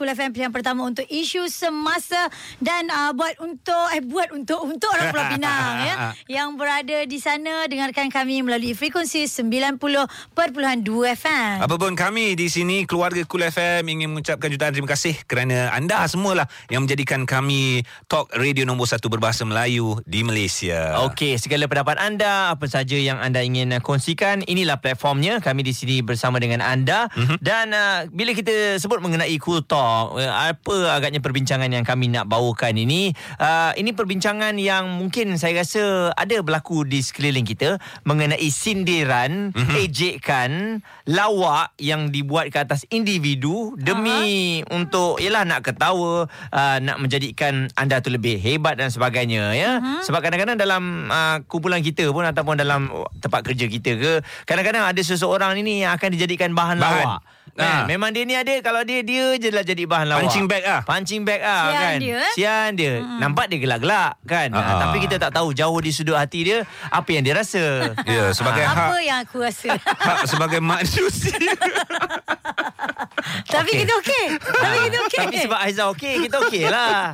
Cool FM pilihan pertama untuk isu semasa dan uh, buat untuk eh buat untuk untuk orang Pulau Pinang ya yang berada di sana dengarkan kami melalui frekuensi 90.2 FM. Apapun kami di sini keluarga Cool FM ingin mengucapkan jutaan terima kasih kerana anda semualah yang menjadikan kami talk radio nombor satu berbahasa Melayu di Malaysia. Okey, segala pendapat anda, apa saja yang anda ingin uh, kongsikan, inilah platformnya. Kami di sini bersama dengan anda. Mhm. Dan uh, bila kita sebut mengenai Cool Talk, uh, apa agaknya perbincangan yang kami nak bawakan ini? Uh, ini perbincangan yang mungkin saya rasa ada berlaku di sekeliling kita mengenai sindiran, Mhm. ejekan, lawak yang dibuat ke atas individu demi untuk ialah nak ketawa, uh, nak menjadikan anda tu lebih hebat dan sebagainya ya. Mhm. Sebab kadang-kadang dalam uh, kumpulan kita pun ataupun dalam tempat kerja kita ke, kadang-kadang ada seseorang ini yang akan dijadikan bahan, Bahan. lawak. Ah. Memang dia ni ada Kalau dia Dia je lah jadi bahan lawak Punching bag ah. Punching bag ah Sian kan dia, eh? Sian dia Nampak dia gelak-gelak kan Ah. ah. Tapi kita tak tahu Jauh di sudut hati dia Apa yang dia rasa Ya, sebagai Apa hak yang aku rasa? hak sebagai manusia. Tapi kita okey. Tapi kita okey. Tapi sebab Aizah okey Kita okey lah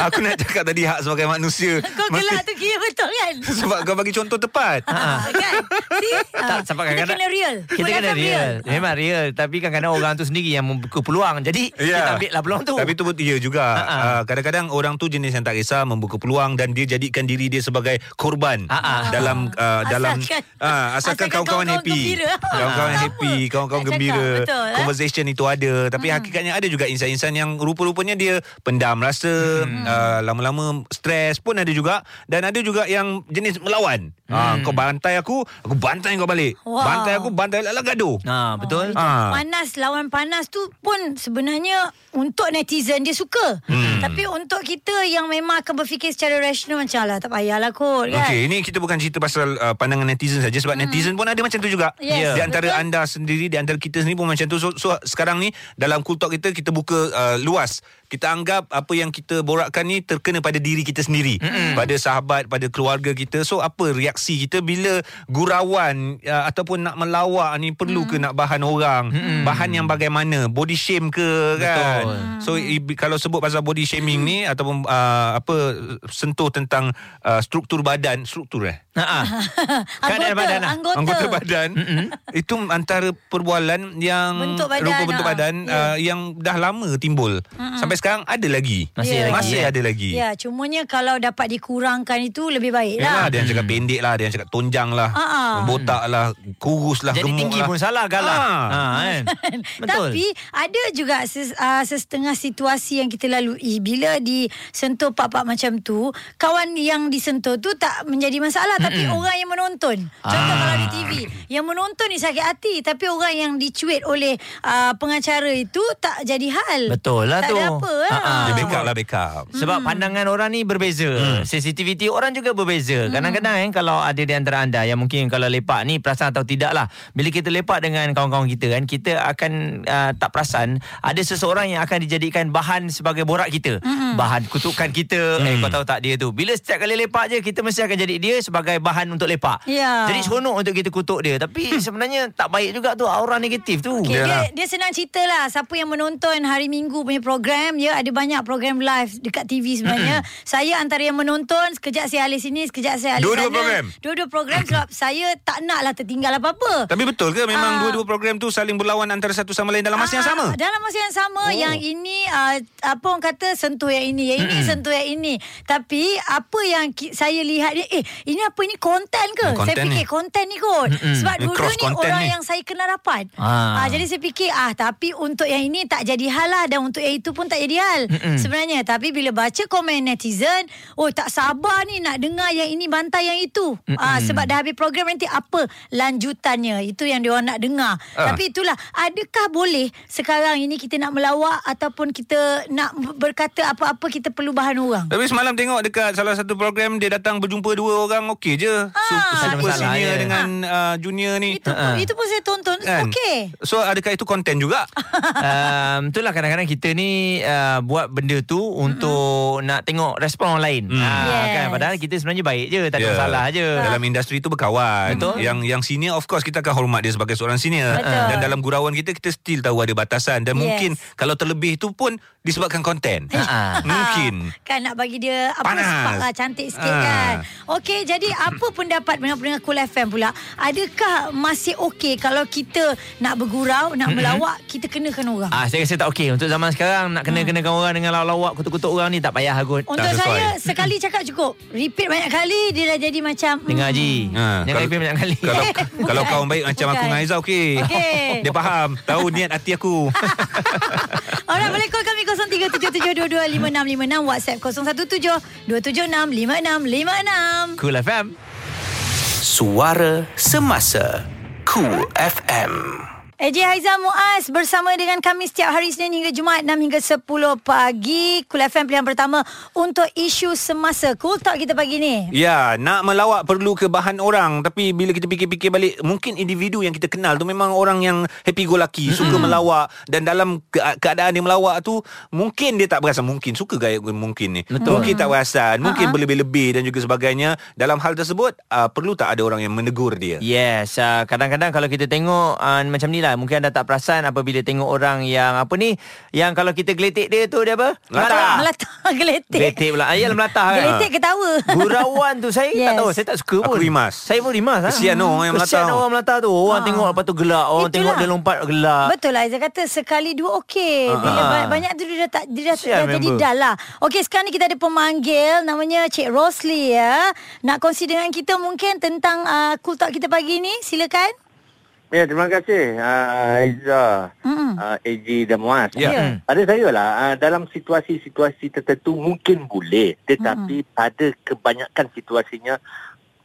Aku nak cakap tadi hak sebagai manusia. kau gelak tu kira betul kan? Sebab kau bagi contoh tepat. Ah, kan? See? tak, sebab kita kadang-kadang kena real. Kita kena FM real. Memang real Tapi kadang-kadang orang tu sendiri Yang membuka peluang Jadi kita ambil lah peluang tu Ya. Tapi tu betul ya juga. Ha-ha. Uh, kadang-kadang orang tu jenis yang tak kisah membuka peluang dan dia jadikan diri dia sebagai korban Ha-ha. dalam uh, dalam Asalkan- uh, asalkan asalkan kawan-kawan happy. gembira. Kawan-kawan Tak happy, kawan-kawan gembira. betul, eh? Conversation itu ada, tapi hakikatnya ada juga insan-insan yang rupa-rupanya dia pendam rasa, uh, lama-lama stres pun ada juga dan ada juga yang jenis melawan. Ah, kau bantai aku, aku bantai kau balik. Wow. Bantai aku, bantai lah gaduh. Ha, betul. Ah. Panas lawan panas tu pun sebenarnya untuk netizen dia suka. Hmm. Tapi untuk kita yang memang akan berfikir secara rasional macam lah tak payahlah kot kan. Okey, ini kita bukan cerita pasal uh, pandangan netizen saja sebab hmm. netizen pun ada macam tu juga. Yes, Di antara betul. anda sendiri, di antara kita sendiri pun macam tu. So, so sekarang ni dalam Cool Talk kita kita buka uh, luas. Kita anggap apa yang kita borakkan ni terkena pada diri kita sendiri, hmm. pada sahabat, pada keluarga kita. So apa reaksi kita bila gurauan uh, ataupun nak melawak ni perlu ke nak bahan orang? Hmm. Bahan yang bagaimana? Body shame ke kan? Betul. So i- kalau sebut pasal body shaming ni ataupun uh, apa sentuh tentang uh, struktur badan, struktur eh? Ha. Keadaan anggota, badan lah. anggota. Anggota badan itu antara perbualan yang Bentuk badan, rupa bentuk ah. badan Ya. uh, yang dah lama timbul. Sampai sekarang ada lagi. Masih Ya. lagi. Masih eh? ada lagi. Ya, cumanya kalau dapat dikurangkan itu lebih baik Yalah, lah. ada yang cakap pendek lah, ada yang cakap tonjang lah, Ah, ah. botak lah, kurus lah, Jadi gemuk tinggi lah. pun salah galah. Ah. Ha kan. Betul. Tapi ada juga ses, uh, sesetengah situasi yang kita lalui bila disentuh pak-pak macam tu, kawan yang disentuh tu tak menjadi masalah tapi orang yang menonton. Contoh Ah. kalau di TV, yang menonton ni sakit hati tapi orang yang dicuit oleh uh, pengacara itu tak jadi hal. Betul lah tak tu. ada apa lah. Ah, ah. Dia backup lah backup. Sebab hmm. pandangan orang ni berbeza. Hmm. Sensitiviti orang juga berbeza. Hmm. Kadang-kadang eh, kalau ada di antara anda yang mungkin kalau lepak ni perasan atau tidak lah. Bila kita lepak dengan kawan-kawan kita kan, kita akan uh, tak perasan ada seseorang yang akan dijadikan bahan sebagai borak kita. Hmm. Bahan kutukan kita. Hmm. Eh kau tahu tak dia tu. Bila setiap kali lepak je, kita mesti akan jadi dia sebagai bahan untuk lepak. Ya. Jadi seronok untuk kita kutuk dia. Tapi sebenarnya tak baik juga tu aura negatif tu. Okay, dia, Yalah. dia senang cerita lah Siapa yang menonton hari Minggu punya program Ya ada banyak program live dekat TV sebenarnya Saya antara yang menonton Sekejap saya alih sini Sekejap saya alih Dua-dua sana program? Dua-dua program Sebab saya tak nak lah tertinggal apa-apa Tapi betul ke memang Ah. dua-dua program tu saling berlawan antara satu sama lain dalam masa yang Ah, sama? Dalam masa yang sama Oh. Yang ini uh, Apa orang kata Sentuh yang ini Yang ini sentuh yang ini Tapi Apa yang ki- saya lihat ni Eh ini apa ni Konten ke? Hmm, Saya konten fikir ni. konten ni kot. Sebab Ni dulu ni Orang ni. yang saya kenal rapat. Ah. ah. Jadi saya fikir ah Tapi untuk yang ini Tak jadi hal lah. Dan untuk yang itu pun Tak jadi hal Sebenarnya. Tapi bila baca komen netizen Oh tak sabar ni Nak dengar yang ini Bantai yang itu. Ah, Sebab dah habis program Nanti apa Lanjutannya? Itu yang diorang nak dengar. Ah. Tapi itulah Adakah boleh Sekarang ini kita nak melawak Ataupun kita Nak berkata apa-apa Kita perlu bahan orang? Tapi semalam tengok dekat salah satu program dia datang berjumpa dua orang okey okey je. Ah. Super, super senior ya. dengan uh, junior ni. Itu pun, itu pun saya tonton. Kan? Okey. So adakah itu konten juga? um, itulah kadang-kadang kita ni uh, buat benda tu untuk nak tengok respon orang lain. Hmm. Ah, Yes. kan padahal kita sebenarnya baik je, tak ada Ya. masalah je. Dalam industri tu berkawan. Betul. Yang yang senior of course kita akan hormat dia sebagai seorang senior. Betul. Dan dalam gurauan kita kita still tahu ada batasan dan Yes. mungkin kalau terlebih tu pun disebabkan konten. Ha. Mungkin. Kan nak bagi dia apa Panas. spark lah cantik sikit kan. Okey, jadi apa pendapat pendengar-pendengar Cool FM pula? Adakah masih okey kalau kita nak bergurau, nak melawak, kita kenakan orang? Ah, saya rasa tak okey untuk zaman sekarang nak kena-kenakan orang dengan lawak-lawak kutuk-kutuk orang ni tak payah kot. Untuk Tak sesuai. saya sekali cakap cukup. Repeat banyak kali dia dah jadi macam Dengar hmm. Haji. Ha, Jangan kalau- repeat banyak kali. Kalau kalau kawan baik macam aku Bukan. dengan Aizah okey. Okey. Dia faham, tahu niat hati aku. Alright, boleh call kami 0377225656 WhatsApp 0172765656. Cool FM. Suara Semasa Cool FM. AJ Haizal Muaz bersama dengan kami setiap hari Senin hingga Jumaat 6 hingga 10 pagi. Cool FM pilihan pertama untuk isu semasa. Cool talk kita pagi ni. Ya, nak melawak perlu ke bahan orang tapi bila kita fikir-fikir balik mungkin individu yang kita kenal tu memang orang yang happy go lucky, mm-hmm. suka melawak dan dalam ke- keadaan dia melawak tu mungkin dia tak perasan mungkin suka gaya mungkin ni. Betul. Mungkin tak perasan, mungkin Ha-ha. berlebih-lebih dan juga sebagainya. Dalam hal tersebut uh, perlu tak ada orang yang menegur dia? Yes, uh, kadang-kadang kalau kita tengok uh, macam ni lah, mungkin anda tak perasan apabila tengok orang yang apa ni, yang kalau kita geletik dia tu dia apa? Melata. Melata geletik. Geletik pula. Ayah melatah kan. Geletik ketawa. Gurauan tu saya yes. Tak tahu, saya tak suka pun. Aku rimas. Saya pun rimas. ha. Kesian orang yang Kesian melatah. orang melata tu. Orang Ha. tengok lepas tu gelak, orang Itulah. tengok dia lompat gelak. Betul lah Aizah kata sekali dua okey. Bila Ah. ba- banyak tu dia dah tak dia dah, dah jadi dah lah. Okey sekarang ni kita ada pemanggil namanya Cik Rosli ya. Nak kongsi dengan kita mungkin tentang uh, cool talk kita pagi ni. Silakan. Ya, terima kasih uh, Aiza, Mm-mm. uh, AJ dan Muaz. Ya. Ya. Pada saya lah, uh, dalam situasi-situasi tertentu mungkin boleh. Tetapi pada kebanyakan situasinya,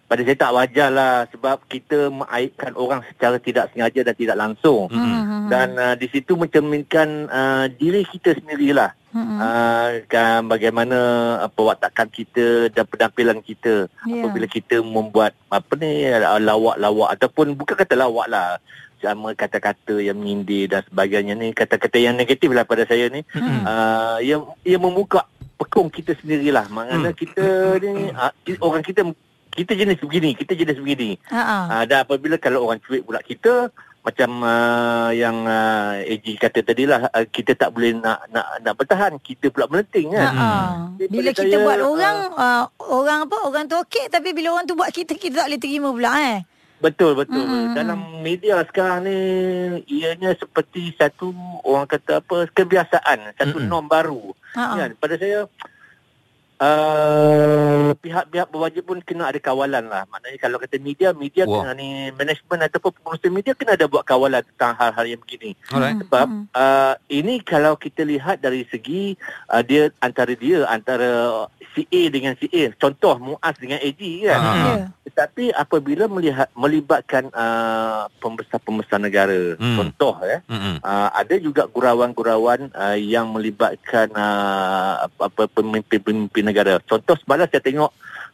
pada saya tak wajar lah sebab kita mengaibkan orang secara tidak sengaja dan tidak langsung. Mm-mm. Dan uh, di situ mencerminkan uh, diri kita sendirilah. Mm-mm. Uh, kan bagaimana uh, perwatakan kita dan penampilan kita Ya. apabila kita membuat apa ni uh, lawak-lawak ataupun bukan kata lawak lah sama kata-kata yang menyindir dan sebagainya ni kata-kata yang negatif lah pada saya ni Mm-mm. uh, yang yang membuka pekung kita sendirilah maknanya Hmm. kita ni uh, orang kita kita jenis begini kita jenis begini ah. uh, dan apabila kalau orang cuit pula kita macam uh, yang uh, AG kata tadi lah uh, kita tak boleh nak nak nak bertahan kita pula melenting kan. Jadi Bila kita saya, buat orang uh, orang apa orang tu okey tapi bila orang tu buat kita kita tak boleh terima pula eh. Betul betul. Mm-mm. Mm-hmm. Dalam media sekarang ni ianya seperti satu orang kata apa kebiasaan, satu Mm-mm. norm baru. Ha ah. Kan pada saya uh, pihak-pihak berwajib pun kena ada kawalan lah. Maknanya kalau kata media, media Wah. kena ni management ataupun pengurusan media kena ada buat kawalan tentang hal-hal yang begini. Alright. Sebab Mm. uh, ini kalau kita lihat dari segi uh, dia antara dia antara si A dengan si A. Contoh Muaz dengan AG kan. Ha. Ya. Tetapi apabila melihat melibatkan uh, pembesar-pembesar negara, Hmm. contoh ya, Mm-mm. uh, ada juga gurauan-gurawan uh, yang melibatkan uh, apa apa pemimpin-pemimpin negara. Contoh semalam saya tengok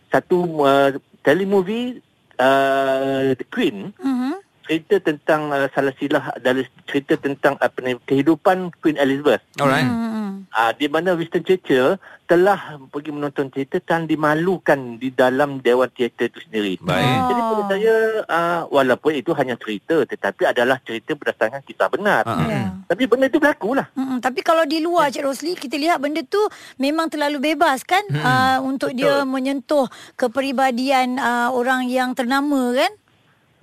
satu uh, telemovie uh, The Queen Mhm. cerita tentang uh, salah silah dari cerita tentang apa ni kehidupan Queen Elizabeth. Alright. Mm-mm. Uh, di mana Winston Churchill telah pergi menonton teater dan dimalukan di dalam dewan teater itu sendiri. Baik. Oh. Jadi pada saya uh, walaupun itu hanya cerita tetapi adalah cerita berdasarkan kisah benar. Ha. Ya. Tapi benda itu berlaku lah. Mm-mm. Tapi kalau di luar Cik Rosli kita lihat benda tu memang terlalu bebas kan Mm-mm. uh, untuk Betul. dia menyentuh kepribadian uh, orang yang ternama kan.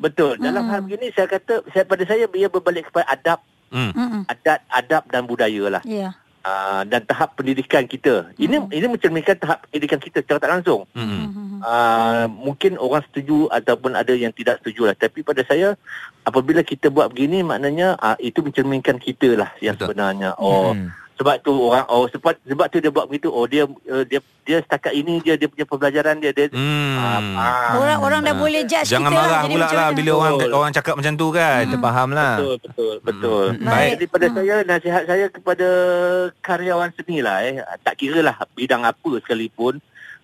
Betul. Dalam Hmm. hal begini saya kata saya pada saya ia berbalik kepada adab, Mm. Adat, adab dan budaya lah. Ya. Uh, dan tahap pendidikan kita. Ini ini mencerminkan tahap pendidikan kita secara tak langsung. Mm-mm. Uh, mungkin orang setuju ataupun ada yang tidak setuju lah. Tapi pada saya apabila kita buat begini maknanya uh, itu mencerminkan kita lah yang Betul. sebenarnya. Oh Hmm. Sebab tu orang oh sebab sebab tu dia buat begitu. Oh dia uh, dia dia setakat ini dia dia punya pembelajaran dia dia Hmm. ah, Orang-orang dah Ah. boleh judge Jangan kita marah jadi pula lah bila orang Betul. orang cakap macam tu kan. Kita faham lah. Betul, betul, betul. Hmm. Baik. Baik. Jadi pada Hmm. saya, nasihat saya kepada karyawan seni lah eh. Tak kira lah bidang apa sekalipun.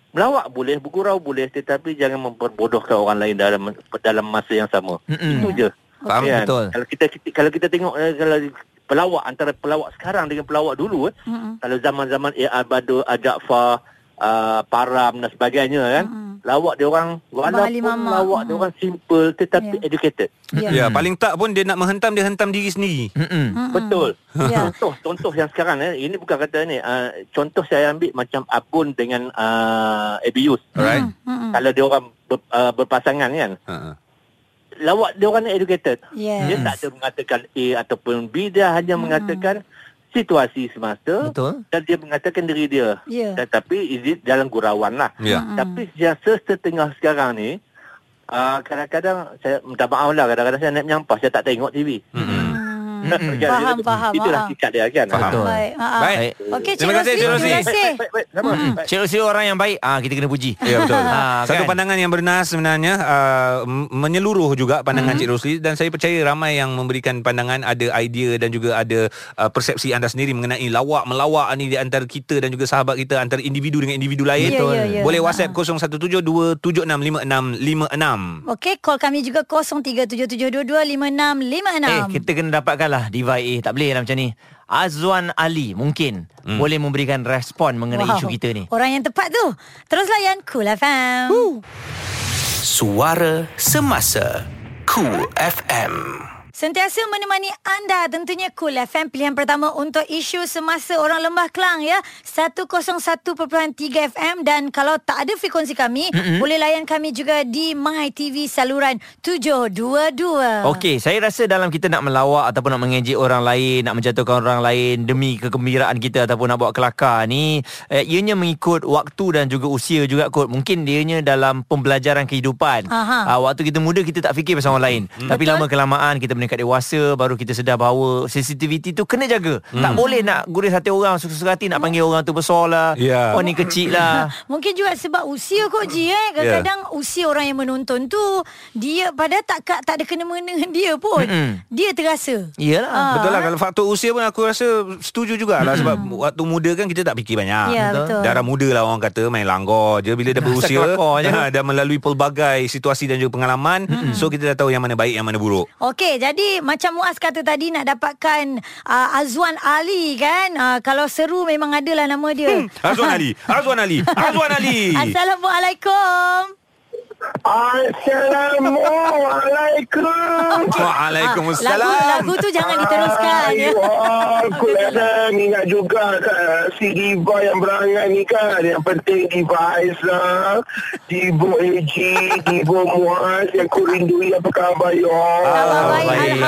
melawak boleh, bergurau boleh tetapi jangan memperbodohkan orang lain dalam dalam masa yang sama. Mm-mm. Itu je. Faham, Kan? betul. Kalau kita, kita kalau kita tengok eh, kalau pelawak antara pelawak sekarang dengan pelawak dulu eh, Mm-mm. kalau zaman-zaman A.R. Badur, Ajakfar, uh, Param dan sebagainya kan. Mm-mm. Lawak dia orang walaupun Mama. lawak dia orang simple tetapi Ya. educated. Ya. Ya, paling tak pun dia nak menghentam dia hentam diri sendiri. Mm-mm. Mm-mm. Betul. Ya. Contoh contoh yang sekarang eh ini bukan kata ni uh, contoh saya ambil macam Abun dengan uh, Abius. Alright. Mm-mm. Kalau dia orang ber, uh, berpasangan kan. Ha. Lawak dia orang ni educated. Yes. Dia tak ada mengatakan A ataupun B dia hanya mengatakan situasi semasa Betul. dan dia mengatakan diri dia. Ya. Tetapi is it dalam gurauan lah. Ya. Mm-mm. Tapi yang setengah sekarang ni uh, kadang-kadang saya minta maaf lah kadang-kadang saya naik menyampah saya tak tengok TV. Mm-mm. Mm. Kan, Faham, dia- faham. Itulah ah. sikap dia kan. Faham. Betul. Baik. ah, ah. Baik. Okey, Cik Terima kasih, Rosli. Cik Rosli. Terima kasih. Baik, baik, sama. Baik. Cik Rosli orang yang baik, ah kita kena puji. Ya betul. Ah, Satu kan? pandangan yang bernas sebenarnya uh, menyeluruh juga pandangan Hmm. Cik Rosli dan saya percaya ramai yang memberikan pandangan ada idea dan juga ada uh, persepsi anda sendiri mengenai lawak melawak ni di antara kita dan juga sahabat kita antara individu dengan individu lain. Ya, ya, ya. Boleh Ha. WhatsApp 0172765656. Okey, call kami juga 0377225656. Eh, kita kena dapatkanlah Diva A. Tak boleh lah macam ni. Azwan Ali mungkin hmm. boleh memberikan respon mengenai Wow. isu kita ni. Orang yang tepat tu. Terus layan Cool FM. Suara Semasa Cool FM. Sentiasa menemani anda tentunya Cool FM pilihan pertama untuk isu semasa orang lembah Kelang ya 101.3 FM dan kalau tak ada frekuensi kami mm-hmm. boleh layan kami juga di My TV saluran 722. Okey, saya rasa dalam kita nak melawak ataupun nak mengejek orang lain, nak menjatuhkan orang lain demi kegembiraan kita ataupun nak buat kelakar ni, eh, ianya mengikut waktu dan juga usia juga kot. Mungkin dianya dalam pembelajaran kehidupan. Aha. Ah, waktu kita muda kita tak fikir pasal orang lain. Hmm. Tapi Betul. lama kelamaan kita meningkat dewasa baru kita sedar bahawa sensitivity tu kena jaga. Hmm. Tak boleh nak guris hati orang suka-suka hati nak panggil orang tu besar lah. Ya. Oh ni kecil lah. Mungkin juga sebab usia kot Ji eh. Kadang-kadang yeah. usia orang yang menonton tu dia padahal tak tak, tak ada kena-mena dengan dia pun. Mm-mm. Dia terasa. Iyalah. Ah. Betul lah kalau faktor usia pun aku rasa setuju jugalah sebab waktu muda kan kita tak fikir banyak. Ya, betul. Darah muda lah orang kata main langgar je bila dah berusia ha, dah melalui pelbagai situasi dan juga pengalaman so kita dah tahu yang mana baik yang mana buruk. Okey, jadi macam Muaz kata tadi nak dapatkan uh, Azwan Ali kan. Uh, kalau seru memang adalah nama dia. Hmm. Azwan Ali, Azwan Ali, Azwan Ali. Assalamualaikum. Assalamualaikum. Waalaikumsalam. Lagu, lagu tu jangan diteruskan ya. Aku dah ingat juga kan, si Diva yang berangan ni kan. Yang penting Diva Aizah, Diva AG, Diva Muaz yang ku rindui. Apa khabar you all? Khabar baik, baik.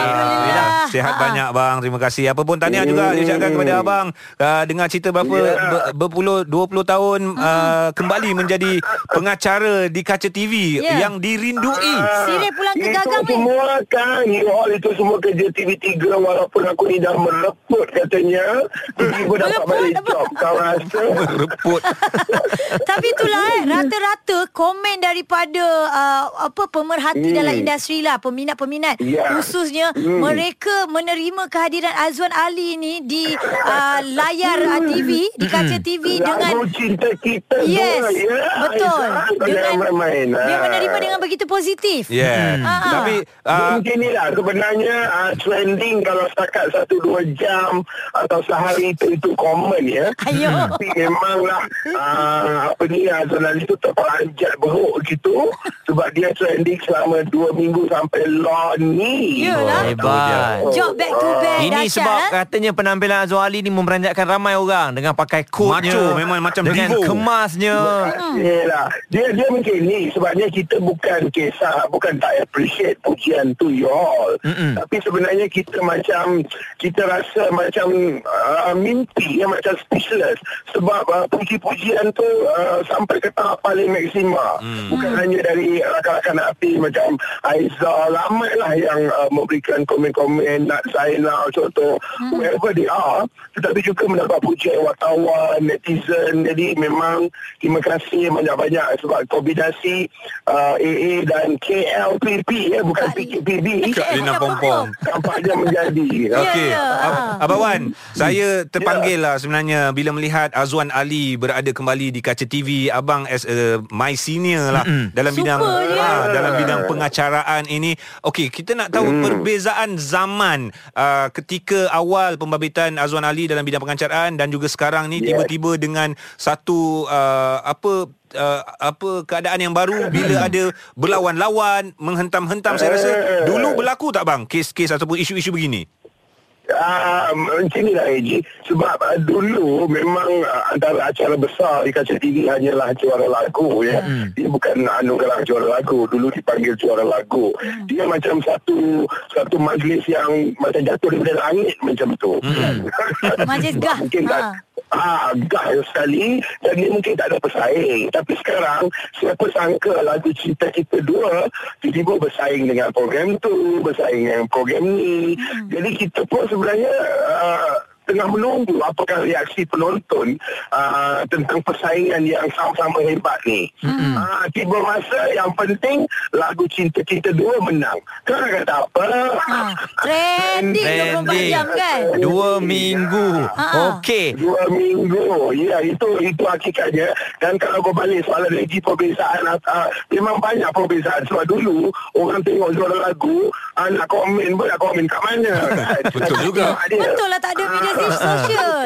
Alhamdulillah. Sihat Ha. banyak bang Terima kasih Apa pun tahniah juga Diucapkan kepada abang uh, Dengar cerita berapa Ya. ber, Berpuluh 20 tahun uh, Kembali menjadi Pengacara Di kaca TV Ya. Yang dirindui Sirih pulang ke gagang Itu ni. semua kan You all itu semua kerja TV3 Walaupun aku ni dah mereput katanya Tiba-tiba dapat Mereput balik job Kau rasa Reput Tapi itulah eh, rata-rata komen daripada uh, apa pemerhati Hmm. dalam industri lah, peminat-peminat Ya. khususnya Hmm. mereka menerima kehadiran Azwan Ali ni di uh, layar uh, TV, di kaca TV dengan Lagu cinta kita Yes, ya. betul. Kau Dengan main-main dia ah. menerima dengan begitu positif. Yeah Ha, ha. Tapi Uh, uh, Mungkin ni lah sebenarnya uh, trending kalau setakat satu dua jam atau sehari itu itu common ya. Ayo. Tapi memanglah uh, apa ni uh, jurnalis itu terperanjat beruk gitu sebab dia trending selama dua minggu sampai law ni. Yelah. Hebat. Job back to back Ini dahsyat, sebab eh? katanya penampilan Azwar Ali ni memeranjatkan ramai orang dengan pakai coatnya. Macho, memang macam Dengan Vivo. kemasnya. Yelah. Dia dia mungkin ni sebabnya kita bukan kisah bukan tak appreciate pujian tu you all. Mm-mm. Tapi sebenarnya kita macam kita rasa macam uh, mimpi ya macam speechless sebab uh, puji-pujian tu uh, sampai ke tahap paling maksima. Hmm. Bukan hanya dari rakan-rakan api macam Aizah ramai lah yang uh, memberikan komen-komen sign out contoh hmm. whoever they are tetapi juga mendapat pujian wartawan netizen jadi memang terima kasih banyak-banyak sebab kombinasi uh, AA dan KLPP ya bukan PKPB Kak Lina Pompong. tampaknya menjadi Okey. ya. Ab- Abang Wan, saya terpanggil lah sebenarnya bila melihat Azwan Ali berada kembali di kaca TV. Abang as a my senior lah dalam bidang Super ha, dalam bidang pengacaraan ini. Okey, kita nak tahu perbezaan zaman uh, ketika awal pembabitan Azwan Ali dalam bidang pengacaraan dan juga sekarang ni Yes. tiba-tiba dengan satu uh, apa uh, apa keadaan yang baru bila ada berlawan-lawan menghentam-hentam saya rasa dulu berlaku tak bang kes-kes ataupun isu-isu begini Ah, macam ni lah AJ Sebab uh, dulu memang uh, antara acara besar di kaca TV hanyalah juara lagu ya. Hmm. Dia bukan anugerah juara lagu. Dulu dipanggil juara lagu. Hmm. Dia macam satu satu majlis yang macam jatuh daripada langit macam tu. Hmm. Majlis gah. Mungkin tak, Ah, gah sekali dan dia mungkin tak ada pesaing. Tapi sekarang siapa sangka lagu cinta kita dua tiba-tiba bersaing dengan program tu, bersaing dengan program ni. Hmm. Jadi kita pun sebenarnya uh, tengah menunggu apakah reaksi penonton uh, tentang persaingan yang sama-sama hebat ni. Hmm. Uh, tiba masa yang penting lagu cinta kita dua menang. Kan kata apa? Ha, trending 24 Trending. jam kan? Dua minggu. Ha. Okey. Dua minggu Ya itu itu hakikatnya Dan kalau berbalik soalan lagi perbezaan uh, Memang banyak perbezaan Sebab dulu Orang tengok juara lagu uh, Nak komen pun nak komen kat mana kan? Betul juga. Betul lah tak ada media sosial.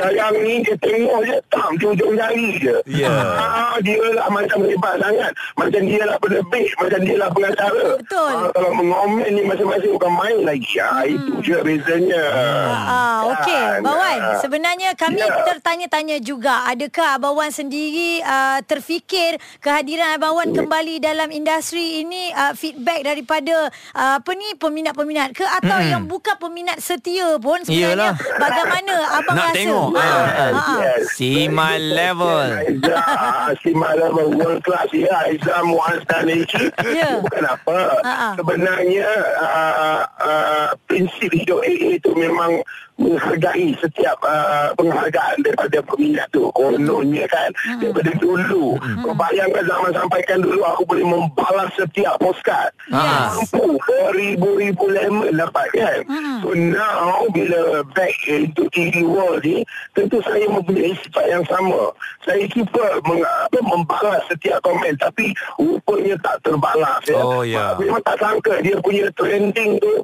Yang ni dia tengok je Tam di ujung jari je. Ya. ah, Dia lah macam hebat sangat. Macam dia lah penerbit Macam dia lah pengacara. Betul. Ah, Kalau mengomen ni Masing-masing bukan main lagi. Ah, Itu je bezanya. Ah, okey, Abang Wan. Ah. Sebenarnya kami Ya. tertanya-tanya juga, adakah Abang Wan sendiri uh, terfikir kehadiran Abang Wan kembali dalam industri ini uh, feedback daripada uh, apa ni peminat-peminat ke atau Mm-mm. yang bukan peminat setia pun sebenarnya Iyalah. bagaimana abang Nak rasa? tengok. Ha, Ah, ah. ha. Yes. See my level. Aizah, si level world class ya. Aizah Muaz dan Eji. Ya. Itu bukan apa. Ha-ha. Sebenarnya uh, uh, prinsip hidup AA itu memang menghargai setiap uh, penghargaan daripada peminat tu. Kononnya kan. Hmm. Daripada dulu. Kau bayangkan zaman sampaikan dulu aku boleh membalas setiap postcard. Ah. Mampu beribu-ribu lemon dapat kan. So now bila back into TV world ni tentu saya mempunyai sifat yang sama. Saya cuba meng, apa, membalas setiap komen tapi rupanya tak terbalas ya. Oh, ya. Memang tak sangka dia punya trending tu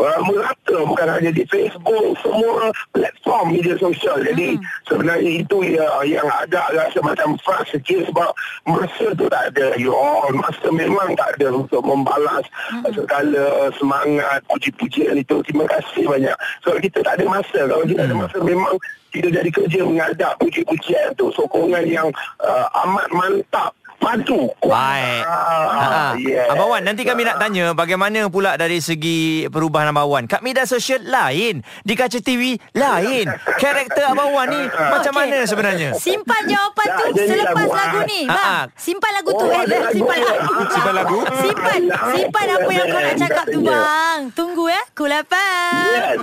uh, merata bukan hanya di Facebook semua platform media sosial. Jadi sebenarnya itu ya yang agak rasa macam fast sikit sebab masa tu tak ada. You all masa memang tak ada untuk membalas segala semangat puji-pujian itu. Terima kasih banyak. So kita tak ada masa. Kalau kita ada masa memang kita jadi kerja mengadap puji-pujian tu. Sokongan yang uh, amat mantap padu Baik. ah, Ha. yes. Abang Wan, nanti kami nak tanya bagaimana pula dari segi perubahan Abang Wan. Kat media sosial lain, di kaca TV lain. Karakter Abang Wan ni macam Okey. mana sebenarnya? Simpan jawapan tu jadi selepas lagu, lagu ah. ni. Ah, Bang, ah. simpan lagu tu. Oh, Eh, lagu simpan lagu. Simpan lagu? Simpan, simpan apa yang kau nak cakap tu, bang. Tunggu ya. Kulapan. yes.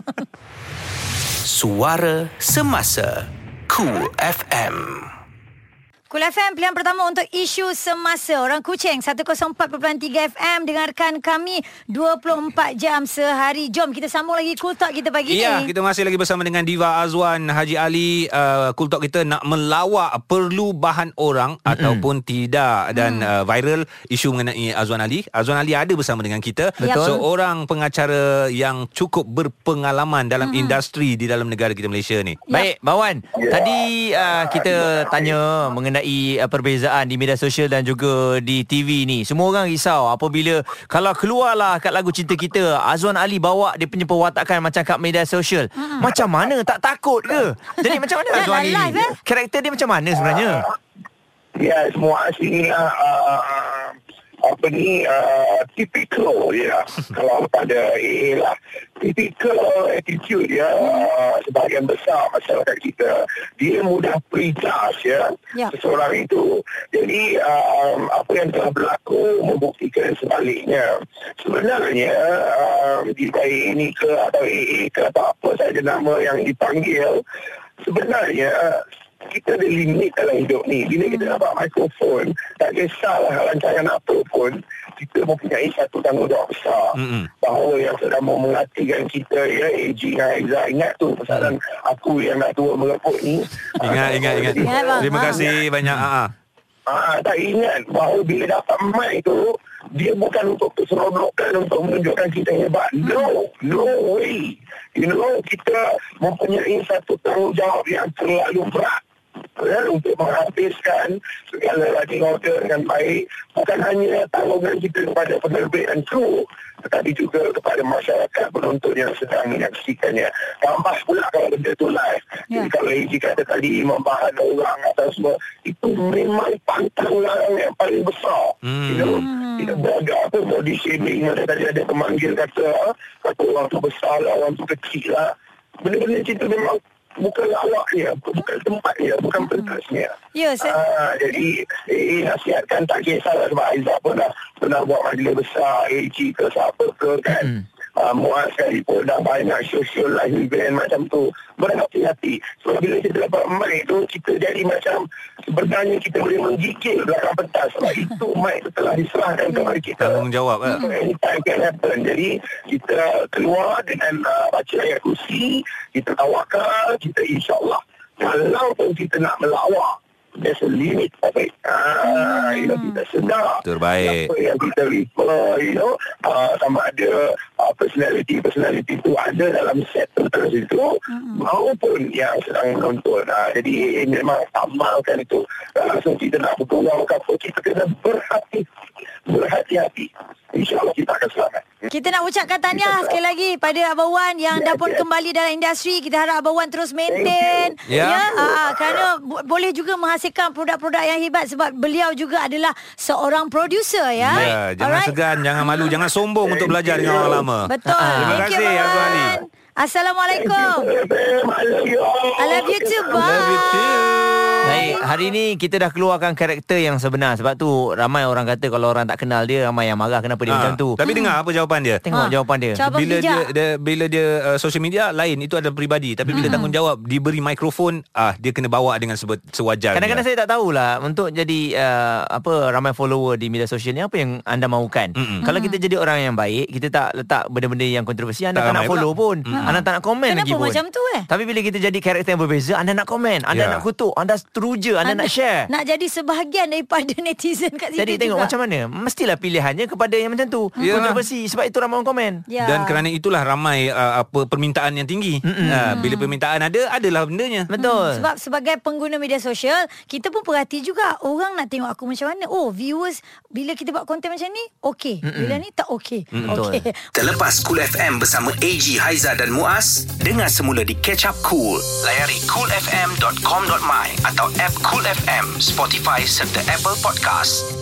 Suara Semasa Cool FM Cool FM pilihan pertama untuk isu semasa Orang Kuching 104.3 FM Dengarkan kami 24 jam sehari Jom kita sambung lagi Cool Talk kita pagi Ya, ni kita masih lagi bersama dengan Diva Azwan Haji Ali. Uh, cool Talk kita nak melawak perlu bahan orang mm-hmm. ataupun tidak dan uh, viral isu mengenai Azwan Ali. Azwan Ali ada bersama dengan kita. Betul. Seorang pengacara yang cukup berpengalaman dalam mm-hmm. industri di dalam negara kita Malaysia ni. Baik, Bang Wan. Tadi uh, kita tanya mengenai uh, perbezaan di media sosial dan juga di TV ni. Semua orang risau apabila kalau keluarlah kat lagu cinta kita, Azwan Ali bawa dia punya perwatakan macam kat media sosial. Macam mana? Tak takut ke? Jadi macam mana Azwan Ali? eh? Karakter dia macam mana sebenarnya? Ya, semua aslinya uh, uh, apa ni uh, typical dia. Kalau pada AA lah. Typical attitude dia uh, sebahagian besar masyarakat kita. Dia mudah prejudge ya, Ya. seseorang itu. Jadi um, apa yang telah berlaku membuktikan sebaliknya. Sebenarnya um, di baik ini ke atau AA ke atau apa saja nama yang dipanggil sebenarnya kita ada limit dalam hidup ni. Bila kita dapat mikrofon, tak kisahlah rancangan apa pun, kita mempunyai satu tanggungjawab besar. Mm-mm. Bahawa yang sedang mau melatihkan kita, ya, AG dan Aizah. Ingat tu pesanan aku yang nak tua mereput ni. Ingat, ingat, ingat. Ingat, bang. Terima Ha. kasih banyak. Ah, ah. Tak ingat bahawa bila dapat mic tu, dia bukan untuk keseronokan, untuk menunjukkan kita hebat. No, no way. You know, kita mempunyai satu tanggungjawab yang terlalu berat. Ya, untuk menghabiskan segala writing order dengan baik bukan hanya tanggungan kita kepada penerbit dan kru tetapi juga kepada masyarakat penonton yang sedang menyaksikannya tambah pula kalau benda tu live. Ya. jadi kalau AG kata tadi membahan orang atau semua itu memang pantang larang yang paling besar. Hmm. you know tidak berada apa body shaming ada tadi ada pemanggil kata ah, kata orang tu besar lah orang tu kecil lah. Benda-benda cerita memang bukan awaknya bukan tempatnya bukan pentasnya. Ya, saya, Ah, jadi eh, nasihatkan tak kisahlah sebab Aizah pun dah pernah buat majlis besar AG ke siapa ke kan. Mm. Uh, Muaz sekalipun dah banyak social life event macam tu. Berhati-hati sebab bila kita dapat mic tu kita jadi macam sebenarnya kita boleh menggigil belakang pentas. Sebab itu mic tu telah diserahkan kepada kita. Tanggungjawab. ah. anytime can happen. Jadi kita keluar dengan uh, baca ayat kursi kita tawakal kita insyaAllah walaupun kita nak melawak there's a limit of it. Ah, you know, kita sedar Terbaik. apa yang kita refer you know. Uh, sama ada uh, personality personality itu ada dalam set tertentu itu maupun yang sedang menonton uh, jadi eh, memang amalkan itu uh, so kita nak bergurau ke apa kita kena berhati berhati-hati insyaAllah kita akan selamat kita nak ucapkan tahniah sekali lagi pada Abang Wan yang dah pun kembali dalam industri. Kita harap Abang Wan terus maintain. you. Ya. ah, ah, kerana bo- boleh juga menghasilkan produk-produk yang hebat sebab beliau juga adalah seorang producer ya. Ya, jangan Alright? segan, jangan malu, jangan sombong untuk belajar dengan orang lama. Betul. Terima Thank you, kasih, Abang Ali. Assalamualaikum. I love you all. I love you too. Bye. Love you too. Baik, hari ni kita dah keluarkan karakter yang sebenar. Sebab tu ramai orang kata kalau orang tak kenal dia, ramai yang marah kenapa dia Ah, macam tu. Tapi dengar apa jawapan dia. Tengok Ah. jawapan dia. Cabang bila bijak. dia, dia bila dia uh, social media lain itu adalah peribadi tapi bila tanggungjawab diberi mikrofon ah dia kena bawa dengan sebe- sewajarnya Kadang-kadang saya tak tahulah untuk jadi uh, apa ramai follower di media sosial ni apa yang anda mahukan. Mm-mm. Kalau kita jadi orang yang baik, kita tak letak benda-benda yang kontroversi, anda Tak tak, nak follow pun. Anda tak nak komen Kenapa lagi pun. macam tu, eh? Tapi bila kita jadi karakter yang berbeza, anda nak komen, anda Ya. nak kutuk, anda teruja, anda, nak share. Nak jadi sebahagian daripada netizen kat situ Jadi tengok juga. macam mana Mestilah pilihannya kepada yang macam tu Yalah. Kontroversi Sebab itu ramai orang komen Ya. dan kerana itulah ramai uh, apa permintaan yang tinggi uh, bila permintaan ada adalah bendanya Betul Sebab sebagai pengguna media sosial, kita pun perhati juga orang nak tengok aku macam mana. Oh, viewers bila kita buat konten macam ni, okey. Bila ni tak okey. betul. Okey. Terlepas Cool FM bersama AG, Haiza dan Muaz, dengar semula di Catch Up Cool. Layari coolfm.com.my atau app Cool FM, Spotify serta Apple Podcast.